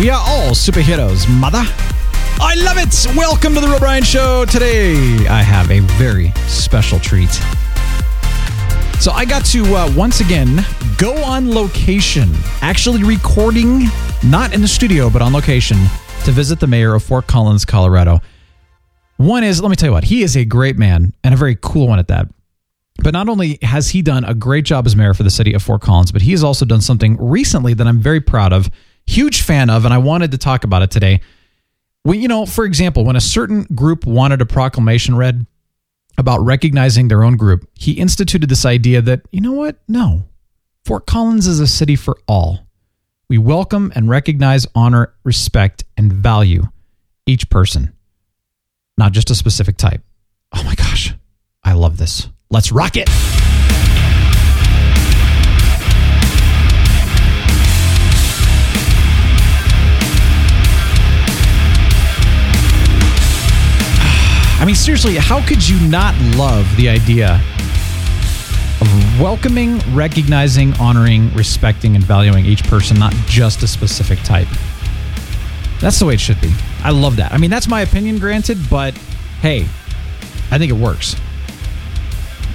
We are all superheroes, mother. I love it. Welcome to the Real Brian Show. Today, I have a very special treat. So, I got to uh, once again go on location, actually recording, not in the studio, but on location, to visit the mayor of Fort Collins, Colorado. One is, let me tell you what, he is a great man and a very cool one at that. But not only has he done a great job as mayor for the city of Fort Collins, but he has also done something recently that I'm very proud of, huge fan of, and I wanted to talk about it today. Well, you know, for example, when a certain group wanted a proclamation read about recognizing their own group, he instituted this idea that, you know what? No. Fort Collins is a city for all. We welcome and recognize, honor, respect, and value each person, not just a specific type. Oh my gosh. I love this. Let's rock it. I mean, seriously, how could you not love the idea of welcoming, recognizing, honoring, respecting, and valuing each person, not just a specific type? That's the way it should be. I love that. I mean, that's my opinion, granted, but hey, I think it works.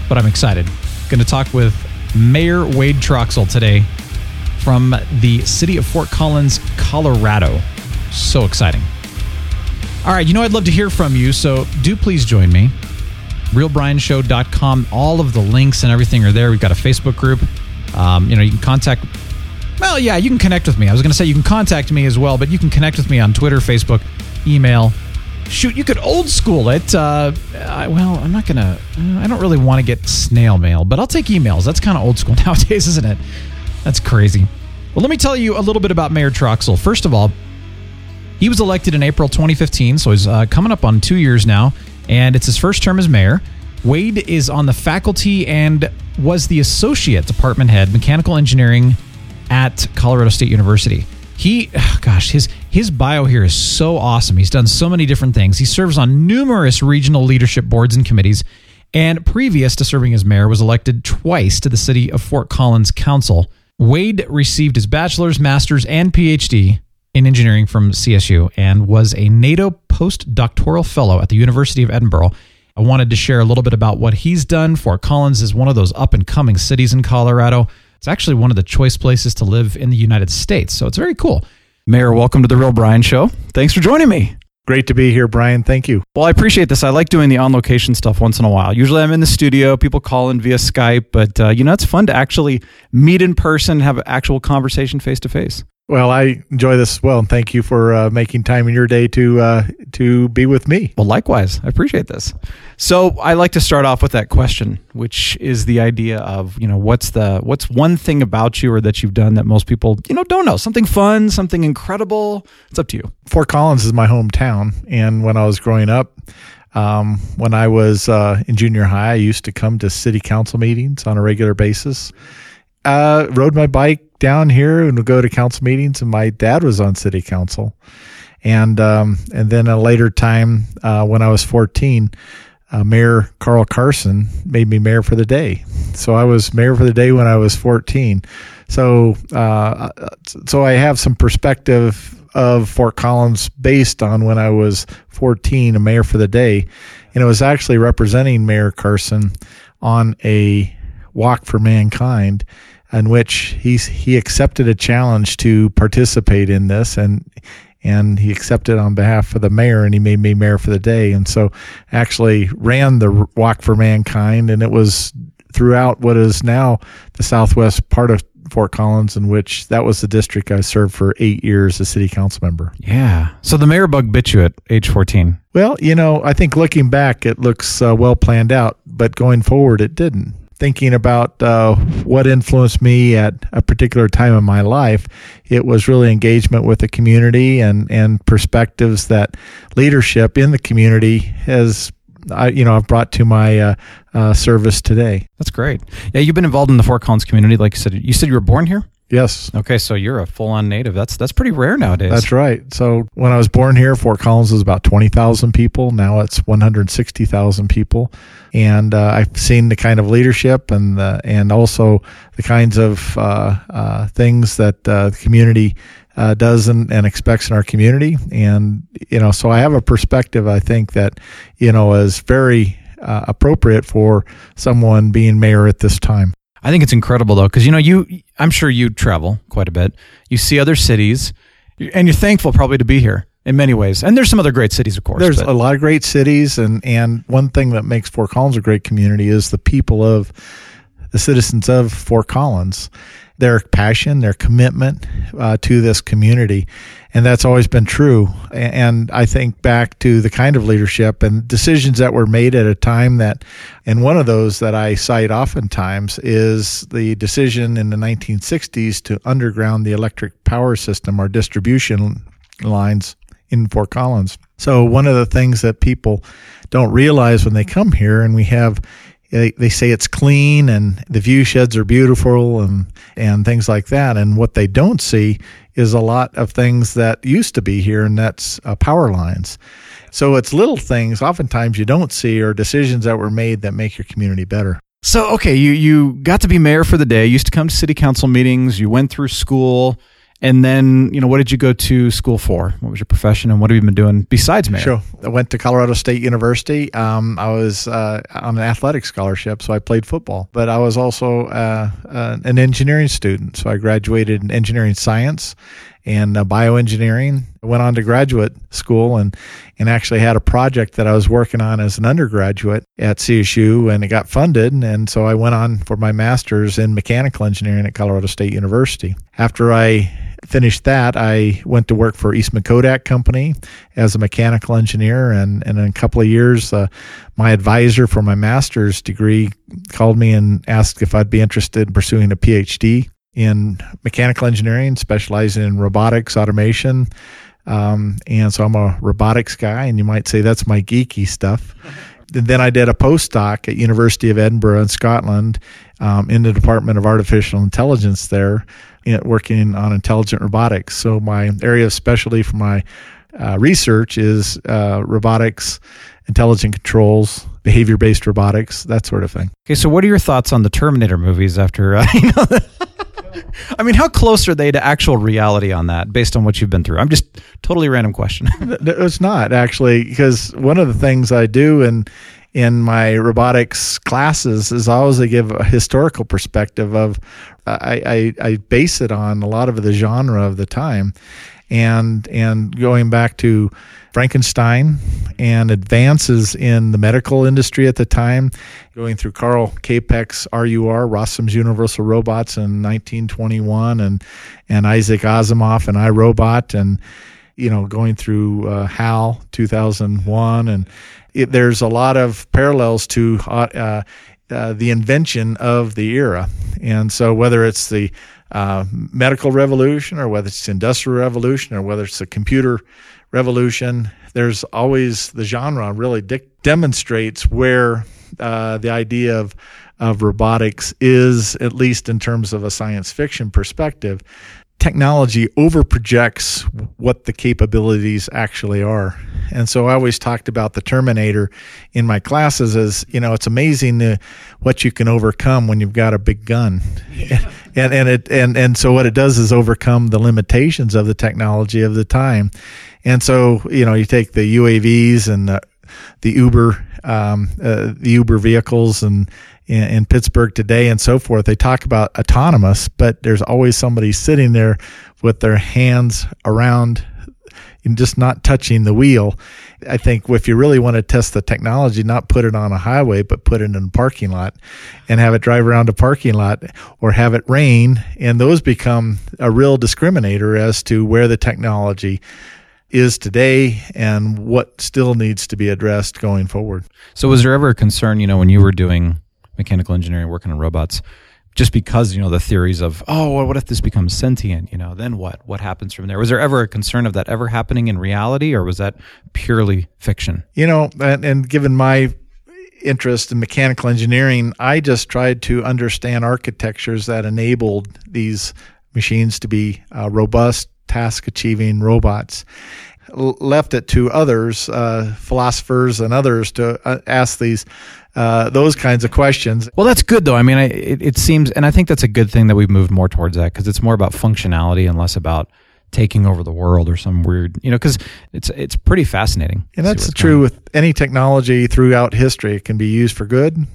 But I'm excited. Going to talk with Mayor Wade Troxell today from the city of Fort Collins, Colorado. So exciting. All right, you know I'd love to hear from you, so do please join me. RealBrianShow.com. All of the links and everything are there. We've got a Facebook group. Um, you know, you can contact. Well, yeah, you can connect with me. I was going to say you can contact me as well, but you can connect with me on Twitter, Facebook, email. Shoot, you could old school it. Uh, I, well, I'm not going to. I don't really want to get snail mail, but I'll take emails. That's kind of old school nowadays, isn't it? That's crazy. Well, let me tell you a little bit about Mayor Troxell. First of all, he was elected in April 2015, so he's uh, coming up on two years now, and it's his first term as mayor. Wade is on the faculty and was the associate department head, mechanical engineering at Colorado State University. He, gosh, his his bio here is so awesome. He's done so many different things. He serves on numerous regional leadership boards and committees, and previous to serving as mayor, was elected twice to the city of Fort Collins Council. Wade received his bachelor's, master's, and PhD in engineering from CSU and was a NATO postdoctoral fellow at the University of Edinburgh. I wanted to share a little bit about what he's done. Fort Collins is one of those up and coming cities in Colorado. It's actually one of the choice places to live in the United States, so it's very cool. Mayor, welcome to the Real Brian Show. Thanks for joining me. Great to be here, Brian. Thank you. Well, I appreciate this. I like doing the on location stuff once in a while. Usually I'm in the studio, people call in via Skype, but uh, you know, it's fun to actually meet in person, have an actual conversation face to face. Well, I enjoy this as well, and thank you for uh, making time in your day to uh, to be with me. Well, likewise, I appreciate this. So, I like to start off with that question, which is the idea of you know what's the what's one thing about you or that you've done that most people you know don't know something fun, something incredible. It's up to you. Fort Collins is my hometown, and when I was growing up, um, when I was uh, in junior high, I used to come to city council meetings on a regular basis. Uh, rode my bike down here and would go to council meetings, and my dad was on city council. And um, and then a later time, uh, when I was 14, uh, Mayor Carl Carson made me mayor for the day. So I was mayor for the day when I was 14. So uh, so I have some perspective of Fort Collins based on when I was 14, a mayor for the day, and it was actually representing Mayor Carson on a walk for mankind in which he's he accepted a challenge to participate in this and and he accepted on behalf of the mayor and he made me mayor for the day and so actually ran the walk for mankind and it was throughout what is now the southwest part of Fort Collins, in which that was the district I served for eight years as city council member. Yeah. So the mayor bug bit you at age 14. Well, you know, I think looking back, it looks uh, well planned out, but going forward, it didn't. Thinking about uh, what influenced me at a particular time in my life, it was really engagement with the community and, and perspectives that leadership in the community has, I, you know, I've brought to my uh, uh, service today. That's great. Yeah, you've been involved in the Fort Collins community, like you said. You said you were born here. Yes. Okay, so you're a full-on native. That's that's pretty rare nowadays. That's right. So when I was born here, Fort Collins was about twenty thousand people. Now it's one hundred sixty thousand people, and uh, I've seen the kind of leadership and the, and also the kinds of uh, uh, things that uh, the community uh, does and, and expects in our community. And you know, so I have a perspective. I think that you know is very uh, appropriate for someone being mayor at this time. I think it's incredible though, because you know, you I'm sure you travel quite a bit. You see other cities, and you're thankful probably to be here in many ways. And there's some other great cities, of course. There's but- a lot of great cities, and and one thing that makes Fort Collins a great community is the people of the citizens of Fort Collins, their passion, their commitment uh, to this community, and that's always been true. And I think back to the kind of leadership and decisions that were made at a time that, and one of those that I cite oftentimes is the decision in the 1960s to underground the electric power system, our distribution lines in Fort Collins. So one of the things that people don't realize when they come here, and we have, they, they say it's clean and the view sheds are beautiful and and things like that. And what they don't see is a lot of things that used to be here, and that's uh, power lines. So it's little things, oftentimes you don't see, or decisions that were made that make your community better. So okay, you you got to be mayor for the day. Used to come to city council meetings. You went through school, and then you know what did you go to school for? What was your profession, and what have you been doing besides mayor? Sure. I went to Colorado State University. Um, I was uh, on an athletic scholarship, so I played football. But I was also uh, uh, an engineering student, so I graduated in engineering science and uh, bioengineering. I went on to graduate school and and actually had a project that I was working on as an undergraduate at CSU, and it got funded. And so I went on for my master's in mechanical engineering at Colorado State University. After I finished that, I went to work for Eastman Kodak Company as a mechanical engineer, and, and in a couple of years, uh, my advisor for my master's degree called me and asked if I'd be interested in pursuing a PhD in mechanical engineering, specializing in robotics, automation. Um, and so I'm a robotics guy, and you might say that's my geeky stuff. And then I did a postdoc at University of Edinburgh in Scotland um, in the Department of Artificial Intelligence there, you know, working on intelligent robotics. So my area of specialty for my uh, research is uh, robotics, intelligent controls, behavior-based robotics, that sort of thing. Okay, so what are your thoughts on the Terminator movies? After uh, you know, I mean, how close are they to actual reality on that, based on what you've been through? I'm just totally random question. It's not actually because one of the things I do in in my robotics classes is always I give a historical perspective of I, I, I base it on a lot of the genre of the time. And and going back to Frankenstein and advances in the medical industry at the time, going through Carl Capek's RUR, Rossum's Universal Robots in 1921, and and Isaac Asimov and iRobot, and you know going through uh, HAL 2001, and it, there's a lot of parallels to. Uh, uh, the invention of the era. And so, whether it's the uh, medical revolution or whether it's industrial revolution or whether it's the computer revolution, there's always the genre really de- demonstrates where uh, the idea of of robotics is, at least in terms of a science fiction perspective. Technology overprojects what the capabilities actually are. And so I always talked about the Terminator in my classes as, you know, it's amazing uh, what you can overcome when you've got a big gun. and, and it, and, and so what it does is overcome the limitations of the technology of the time. And so, you know, you take the UAVs and the, the Uber, um, uh, the Uber vehicles and, in, in Pittsburgh today and so forth, they talk about autonomous, but there's always somebody sitting there with their hands around and just not touching the wheel. I think if you really want to test the technology, not put it on a highway, but put it in a parking lot and have it drive around a parking lot or have it rain. And those become a real discriminator as to where the technology is today and what still needs to be addressed going forward. so, was there ever a concern, you know, when you were doing mechanical engineering, working on robots, just because you know the theories of oh, well, what if this becomes sentient? You know, then what? What happens from there? Was there ever a concern of that ever happening in reality, or was that purely fiction? You know, and, and given my interest in mechanical engineering, I just tried to understand architectures that enabled these machines to be uh, robust, task achieving robots. Left it to others, uh, philosophers and others, to uh, ask these uh, those kinds of questions. Well, that's good though. I mean, I, it, it seems, and I think that's a good thing that we've moved more towards that because it's more about functionality and less about taking over the world or some weird, you know, because it's it's pretty fascinating. And that's true going with any technology throughout history. It can be used for good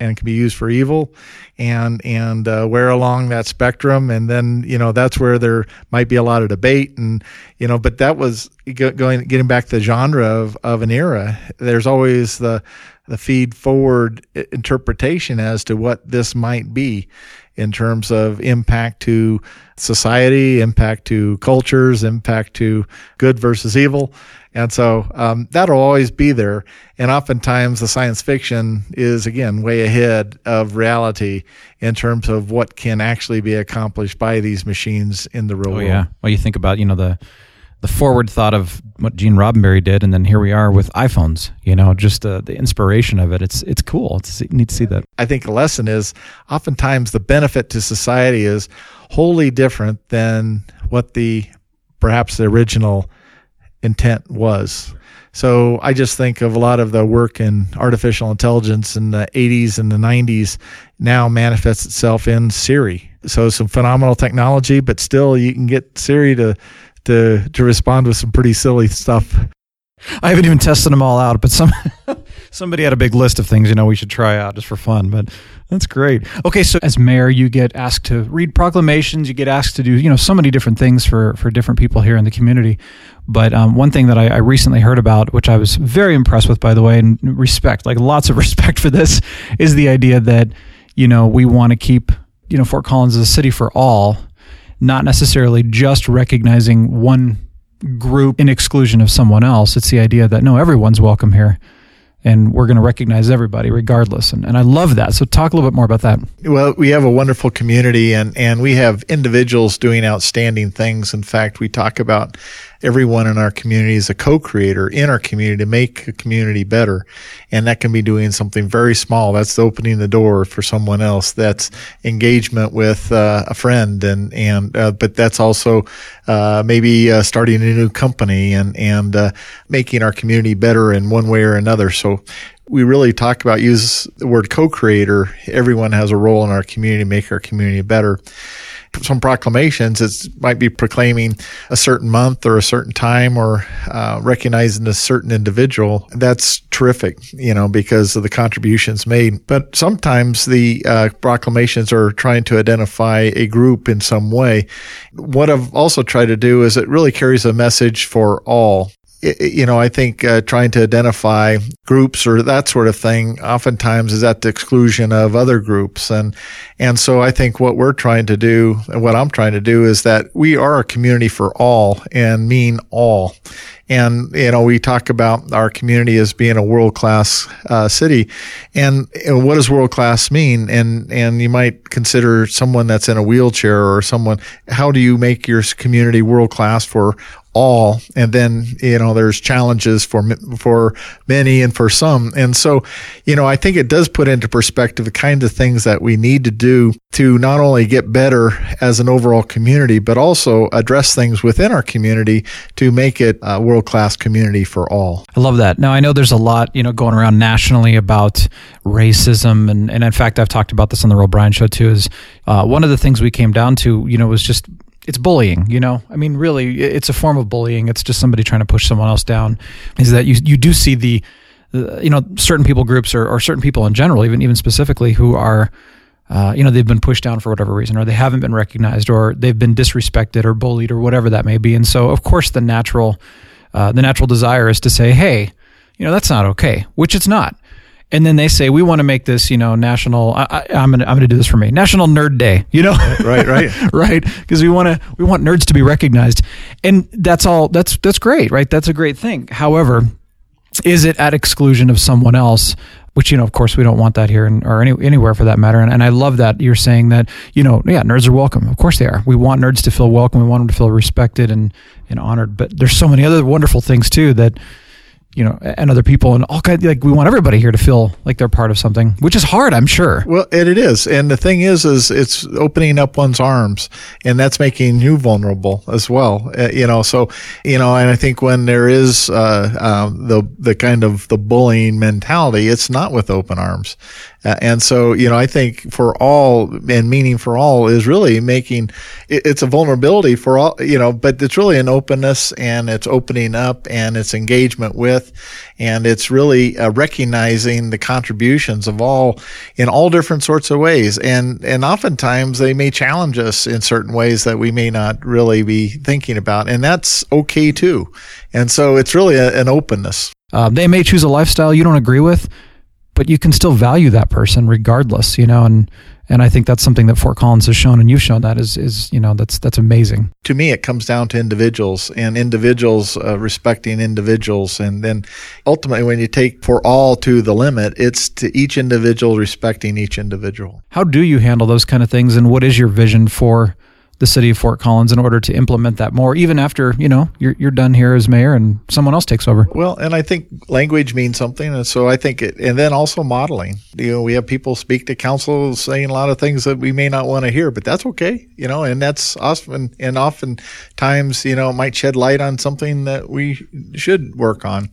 and can be used for evil and and uh, where along that spectrum and then you know that's where there might be a lot of debate and you know but that was going getting back to the genre of, of an era there's always the the feed forward interpretation as to what this might be in terms of impact to society, impact to cultures, impact to good versus evil. And so um, that'll always be there. And oftentimes the science fiction is, again, way ahead of reality in terms of what can actually be accomplished by these machines in the real Oh world. yeah. Well, you think about you know the the forward thought of what Gene Roddenberry did, and then here we are with iPhones. You know, just uh, the inspiration of it. It's it's cool. It's need to see that. I think the lesson is oftentimes the benefit to society is wholly different than what the perhaps the original intent was. So I just think of a lot of the work in artificial intelligence in the 80s and the 90s now manifests itself in Siri. So some phenomenal technology, but still you can get Siri to to to respond with some pretty silly stuff. I haven't even tested them all out, but some somebody had a big list of things you know we should try out just for fun. But that's great. Okay, so as mayor, you get asked to read proclamations. You get asked to do you know so many different things for for different people here in the community. But um, one thing that I, I recently heard about, which I was very impressed with, by the way, and respect, like lots of respect for this, is the idea that you know we want to keep you know Fort Collins as a city for all, not necessarily just recognizing one group in exclusion of someone else. It's the idea that no, everyone's welcome here. And we're going to recognize everybody regardless. And, and I love that. So, talk a little bit more about that. Well, we have a wonderful community and, and we have individuals doing outstanding things. In fact, we talk about everyone in our community is a co-creator in our community to make a community better. And that can be doing something very small. That's opening the door for someone else. That's engagement with uh, a friend and, and, uh, but that's also, uh, maybe, uh, starting a new company and, and, uh, making our community better in one way or another. So we really talk about use the word co-creator. Everyone has a role in our community to make our community better. Some proclamations, it might be proclaiming a certain month or a certain time or uh, recognizing a certain individual. That's terrific, you know, because of the contributions made. But sometimes the uh, proclamations are trying to identify a group in some way. What I've also tried to do is it really carries a message for all you know, I think uh, trying to identify groups or that sort of thing oftentimes is at the exclusion of other groups. And, and so I think what we're trying to do and what I'm trying to do is that we are a community for all and mean all. And, you know, we talk about our community as being a world class uh, city. And, and what does world class mean? And, and you might consider someone that's in a wheelchair or someone, how do you make your community world class for all and then you know there's challenges for for many and for some and so you know i think it does put into perspective the kinds of things that we need to do to not only get better as an overall community but also address things within our community to make it a world class community for all I love that. Now I know there's a lot, you know, going around nationally about racism, and, and in fact, I've talked about this on the Real Brian Show too. Is uh, one of the things we came down to, you know, was just it's bullying. You know, I mean, really, it's a form of bullying. It's just somebody trying to push someone else down. Is that you you do see the, you know, certain people groups or, or certain people in general, even even specifically, who are. Uh, you know they've been pushed down for whatever reason, or they haven't been recognized, or they've been disrespected, or bullied, or whatever that may be. And so, of course, the natural, uh, the natural desire is to say, "Hey, you know that's not okay," which it's not. And then they say, "We want to make this, you know, national. I, I, I'm gonna, I'm gonna do this for me, National Nerd Day." You know, right right right? Because we want to, we want nerds to be recognized, and that's all. That's that's great, right? That's a great thing. However, is it at exclusion of someone else? which you know of course we don't want that here and, or any, anywhere for that matter and, and i love that you're saying that you know yeah nerds are welcome of course they are we want nerds to feel welcome we want them to feel respected and, and honored but there's so many other wonderful things too that you know, and other people and all kinds like we want everybody here to feel like they're part of something, which is hard, I'm sure. Well, and it is. And the thing is, is it's opening up one's arms and that's making you vulnerable as well. Uh, you know, so, you know, and I think when there is, uh, uh, the, the kind of the bullying mentality, it's not with open arms. Uh, and so, you know, I think for all and meaning for all is really making it, it's a vulnerability for all, you know, but it's really an openness and it's opening up and it's engagement with, and it's really uh, recognizing the contributions of all in all different sorts of ways. And, and oftentimes they may challenge us in certain ways that we may not really be thinking about. And that's okay too. And so it's really a, an openness. Uh, they may choose a lifestyle you don't agree with, but you can still value that person regardless, you know, and and I think that's something that Fort Collins has shown, and you've shown that is is you know that's that's amazing. To me, it comes down to individuals and individuals uh, respecting individuals, and then ultimately, when you take for all to the limit, it's to each individual respecting each individual. How do you handle those kind of things, and what is your vision for? The city of Fort Collins in order to implement that more, even after you know you're you're done here as mayor and someone else takes over. Well, and I think language means something, and so I think it, and then also modeling. You know, we have people speak to council saying a lot of things that we may not want to hear, but that's okay. You know, and that's often and often times you know it might shed light on something that we should work on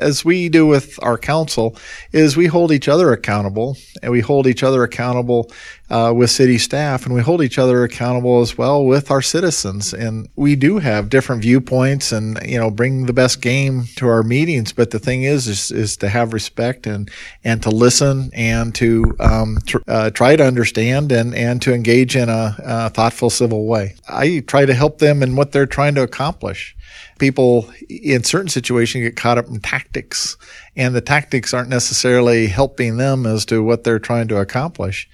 as we do with our council, is we hold each other accountable, and we hold each other accountable uh, with city staff, and we hold each other accountable as well with our citizens. And we do have different viewpoints, and you know, bring the best game to our meetings. But the thing is, is, is to have respect and and to listen and to um, tr- uh, try to understand and and to engage in a, a thoughtful, civil way. I try to help them in what they're trying to accomplish people in certain situations get caught up in tactics and the tactics aren't necessarily helping them as to what they're trying to accomplish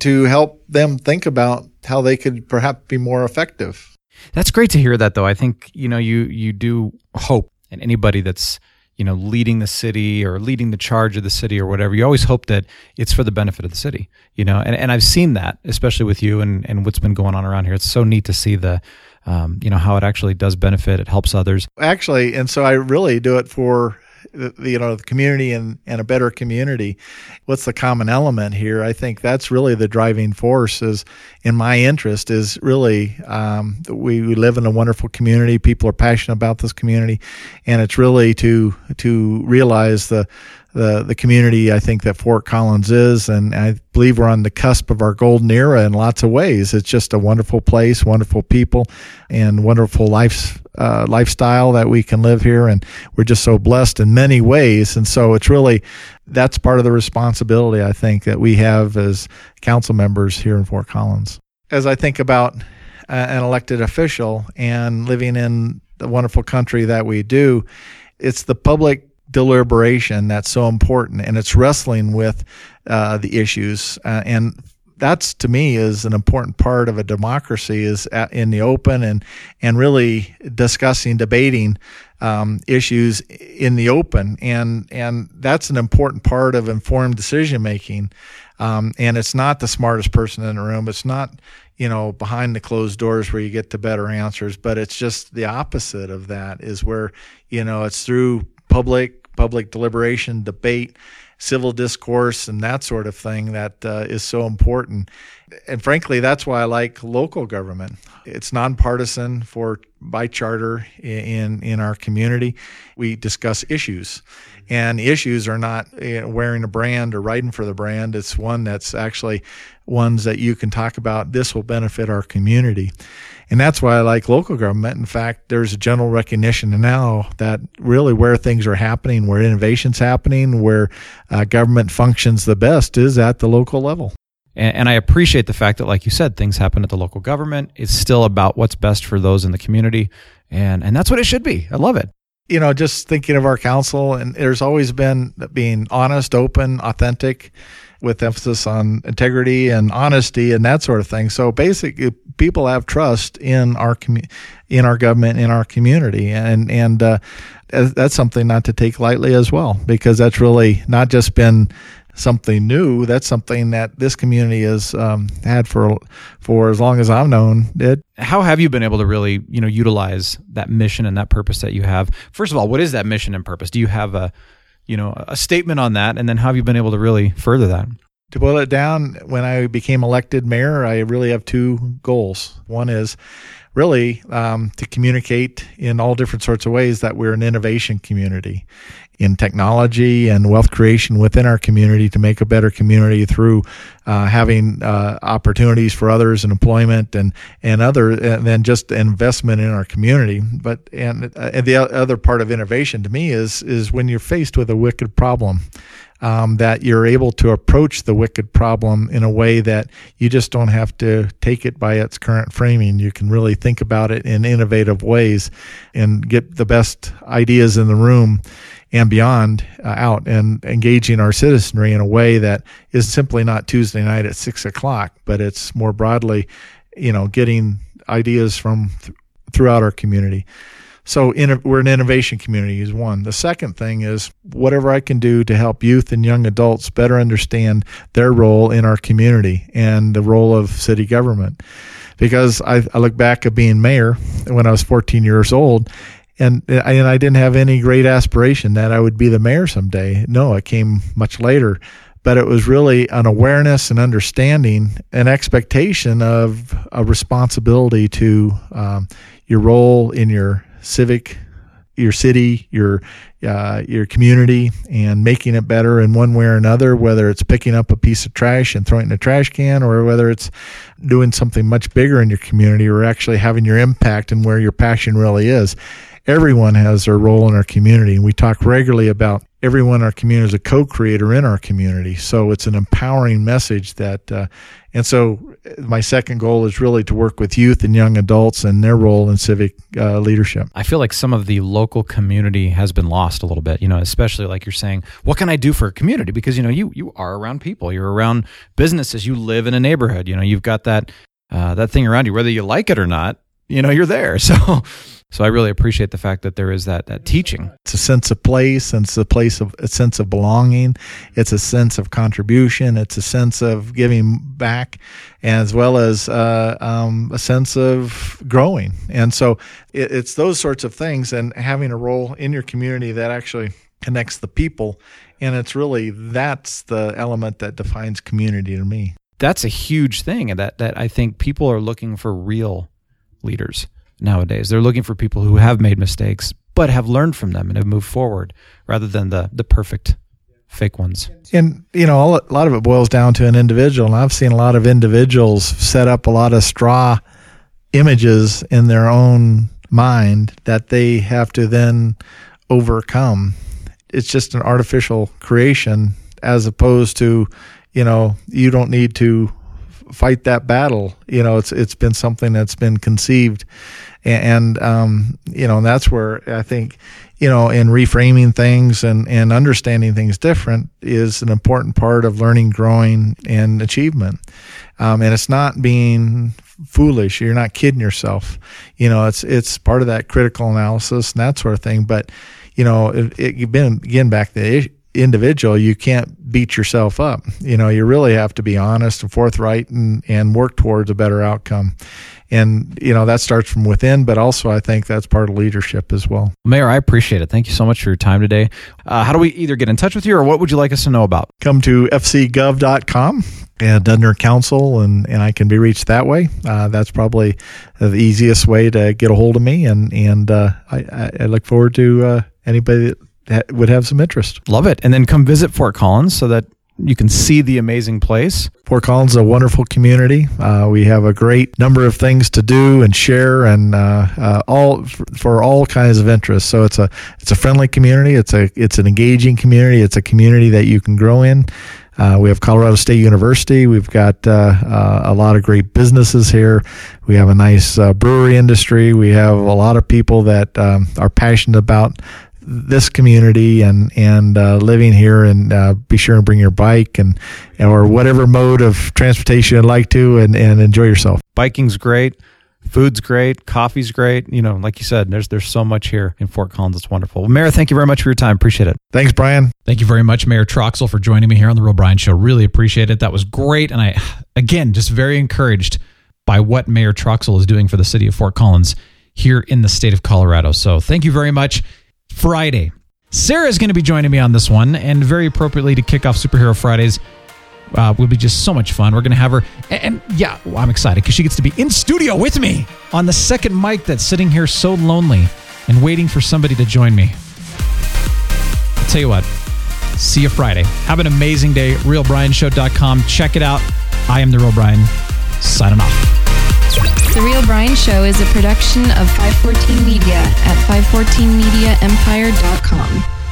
to help them think about how they could perhaps be more effective. That's great to hear that though. I think, you know, you you do hope and anybody that's you know leading the city or leading the charge of the city or whatever you always hope that it's for the benefit of the city you know and, and i've seen that especially with you and, and what's been going on around here it's so neat to see the um, you know how it actually does benefit. It helps others. Actually, and so I really do it for you know the community and, and a better community what's the common element here i think that's really the driving force is in my interest is really um, we, we live in a wonderful community people are passionate about this community and it's really to to realize the the the community I think that Fort Collins is, and I believe we're on the cusp of our golden era in lots of ways. It's just a wonderful place, wonderful people, and wonderful life uh, lifestyle that we can live here, and we're just so blessed in many ways. And so it's really that's part of the responsibility I think that we have as council members here in Fort Collins. As I think about uh, an elected official and living in the wonderful country that we do, it's the public deliberation that's so important, and it's wrestling with uh, the issues. Uh, and that's to me is an important part of a democracy is in the open and and really discussing, debating um, issues in the open, and and that's an important part of informed decision making. Um, and it's not the smartest person in the room. It's not you know behind the closed doors where you get the better answers, but it's just the opposite of that. Is where you know it's through public public deliberation, debate, civil discourse, and that sort of thing that uh, is so important. And frankly, that's why I like local government. It's nonpartisan for by charter in in our community. We discuss issues, and issues are not know, wearing a brand or writing for the brand. It's one that's actually ones that you can talk about. This will benefit our community. And that's why I like local government. In fact, there's a general recognition now that really where things are happening, where innovation's happening, where uh, government functions the best is at the local level. And, and I appreciate the fact that, like you said, things happen at the local government. It's still about what's best for those in the community. And, and that's what it should be. I love it you know, just thinking of our council, and there's always been being honest, open, authentic, with emphasis on integrity and honesty and that sort of thing. So basically, people have trust in our commu- in our government in our community and and uh, that's something not to take lightly as well because that's really not just been something new. That's something that this community has um, had for for as long as I've known it. How have you been able to really you know utilize that mission and that purpose that you have? First of all what is that mission and purpose? Do you have a you know a statement on that? And then how have you been able to really further that? To boil it down, when I became elected mayor, I really have two goals. One is really um, to communicate in all different sorts of ways that we're an innovation community in technology and wealth creation within our community to make a better community through uh, having uh, opportunities for others and employment and and other and then just investment in our community. But and, uh, and the other part of innovation to me is is when you're faced with a wicked problem um, that you're able to approach the wicked problem in a way that you just don't have to take it by its current framing. You can really think about it in innovative ways and get the best ideas in the room and beyond uh, out and engaging our citizenry in a way that is simply not Tuesday night at six o'clock, but it's more broadly, you know, getting ideas from th- throughout our community. So in, we're an innovation community is one. The second thing is whatever I can do to help youth and young adults better understand their role in our community and the role of city government. Because I, I look back at being mayor when I was 14 years old and and I didn't have any great aspiration that I would be the mayor someday. No, it came much later, but it was really an awareness and understanding, an expectation of a responsibility to um, your role in your civic, your city, your uh, your community, and making it better in one way or another. Whether it's picking up a piece of trash and throwing it in a trash can, or whether it's doing something much bigger in your community, or actually having your impact and where your passion really is. Everyone has their role in our community, and we talk regularly about everyone in our community is a co-creator in our community. So it's an empowering message that, uh, and so my second goal is really to work with youth and young adults and their role in civic uh, leadership. I feel like some of the local community has been lost a little bit, you know, especially like you're saying, what can I do for a community? Because, you know, you, you are around people, you're around businesses, you live in a neighborhood, you know, you've got that, uh, that thing around you, whether you like it or not, you know, you're there. So, so I really appreciate the fact that there is that that teaching. It's a sense of place, and it's a place of a sense of belonging. It's a sense of contribution. It's a sense of giving back, as well as uh, um, a sense of growing. And so it, it's those sorts of things, and having a role in your community that actually connects the people. And it's really that's the element that defines community to me. That's a huge thing, and that that I think people are looking for real leaders nowadays. They're looking for people who have made mistakes but have learned from them and have moved forward rather than the the perfect fake ones. And you know, a lot of it boils down to an individual. And I've seen a lot of individuals set up a lot of straw images in their own mind that they have to then overcome. It's just an artificial creation as opposed to, you know, you don't need to fight that battle. You know, it's it's been something that's been conceived, and, and um, you know, and that's where I think you know, in reframing things and, and understanding things different is an important part of learning, growing, and achievement. Um, and it's not being foolish. You're not kidding yourself. You know, it's it's part of that critical analysis and that sort of thing. But you know, it, it been again back the individual, you can't beat yourself up. You know, you really have to be honest and forthright and, and work towards a better outcome. And, you know, that starts from within, but also I think that's part of leadership as well. Mayor, I appreciate it. Thank you so much for your time today. Uh, how do we either get in touch with you or what would you like us to know about? Come to fcgov.com and under council and, and I can be reached that way. Uh, that's probably the easiest way to get a hold of me. And, and uh, I, I look forward to uh, anybody that would have some interest. Love it. And then come visit Fort Collins so that you can see the amazing place. Fort Collins is a wonderful community. Uh, we have a great number of things to do and share, and uh, uh, all for, for, all kinds of interests. So it's a it's a friendly community. It's a it's an engaging community. It's a community that you can grow in. Uh, we have Colorado State University. We've got uh, uh, a lot of great businesses here. We have a nice brewery industry. We have a lot of people that um, are passionate about this community and and uh, living here, and uh, be sure and bring your bike and or whatever mode of transportation you'd like to, and and enjoy yourself. Biking's great. Food's great. Coffee's great. You know, like you said, there's there's so much here in Fort Collins. It's wonderful. Well, Mayor, thank you very much for your time. Appreciate it. Thanks, Brian. Thank you very much, Mayor Troxell, for joining me here on the Real Brian Show. Really appreciate it. That was great, and I again just very encouraged by what Mayor Troxell is doing for the city of Fort Collins here in the state of Colorado. So thank you very much. Friday, Sarah is going to be joining me on this one, and very appropriately to kick off Superhero Fridays uh, will be just so much fun. We're going to have her, and, and yeah, well, I'm excited because she gets to be in studio with me on the second mic that's sitting here so lonely and waiting for somebody to join me. I'll tell you what, see you Friday. Have an amazing day. RealBrianShow.com. Check it out. I am The Real Brian, signing off. The Real Brian Show is a production of 514 Media at 514mediaempire.com.